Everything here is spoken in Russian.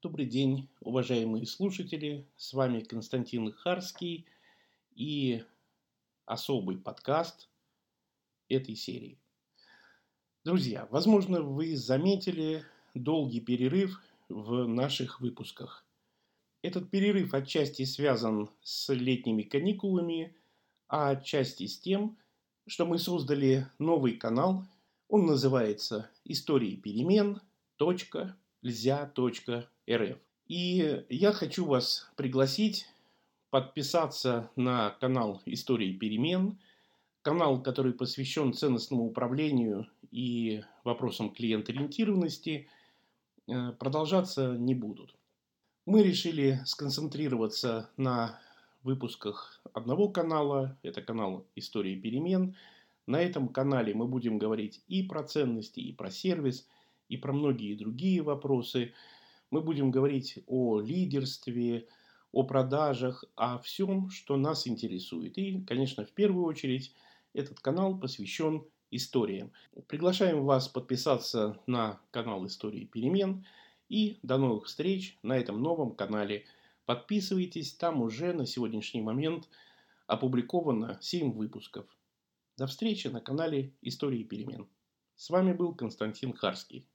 Добрый день, уважаемые слушатели. С вами Константин Харский и особый подкаст этой серии. Друзья, возможно, вы заметили долгий перерыв в наших выпусках. Этот перерыв отчасти связан с летними каникулами, а отчасти с тем, что мы создали новый канал. Он называется «Истории перемен. Лзя.рф». И я хочу вас пригласить подписаться на канал «Истории перемен», канал, который посвящен ценностному управлению и вопросам клиент-ориентированности, э, продолжаться не будут. Мы решили сконцентрироваться на выпусках одного канала, это канал «Истории перемен». На этом канале мы будем говорить и про ценности, и про сервис, и про многие другие вопросы. Мы будем говорить о лидерстве, о продажах, о всем, что нас интересует. И, конечно, в первую очередь этот канал посвящен историям. Приглашаем вас подписаться на канал «Истории перемен». И до новых встреч на этом новом канале. Подписывайтесь, там уже на сегодняшний момент опубликовано 7 выпусков. До встречи на канале «Истории перемен». С вами был Константин Харский.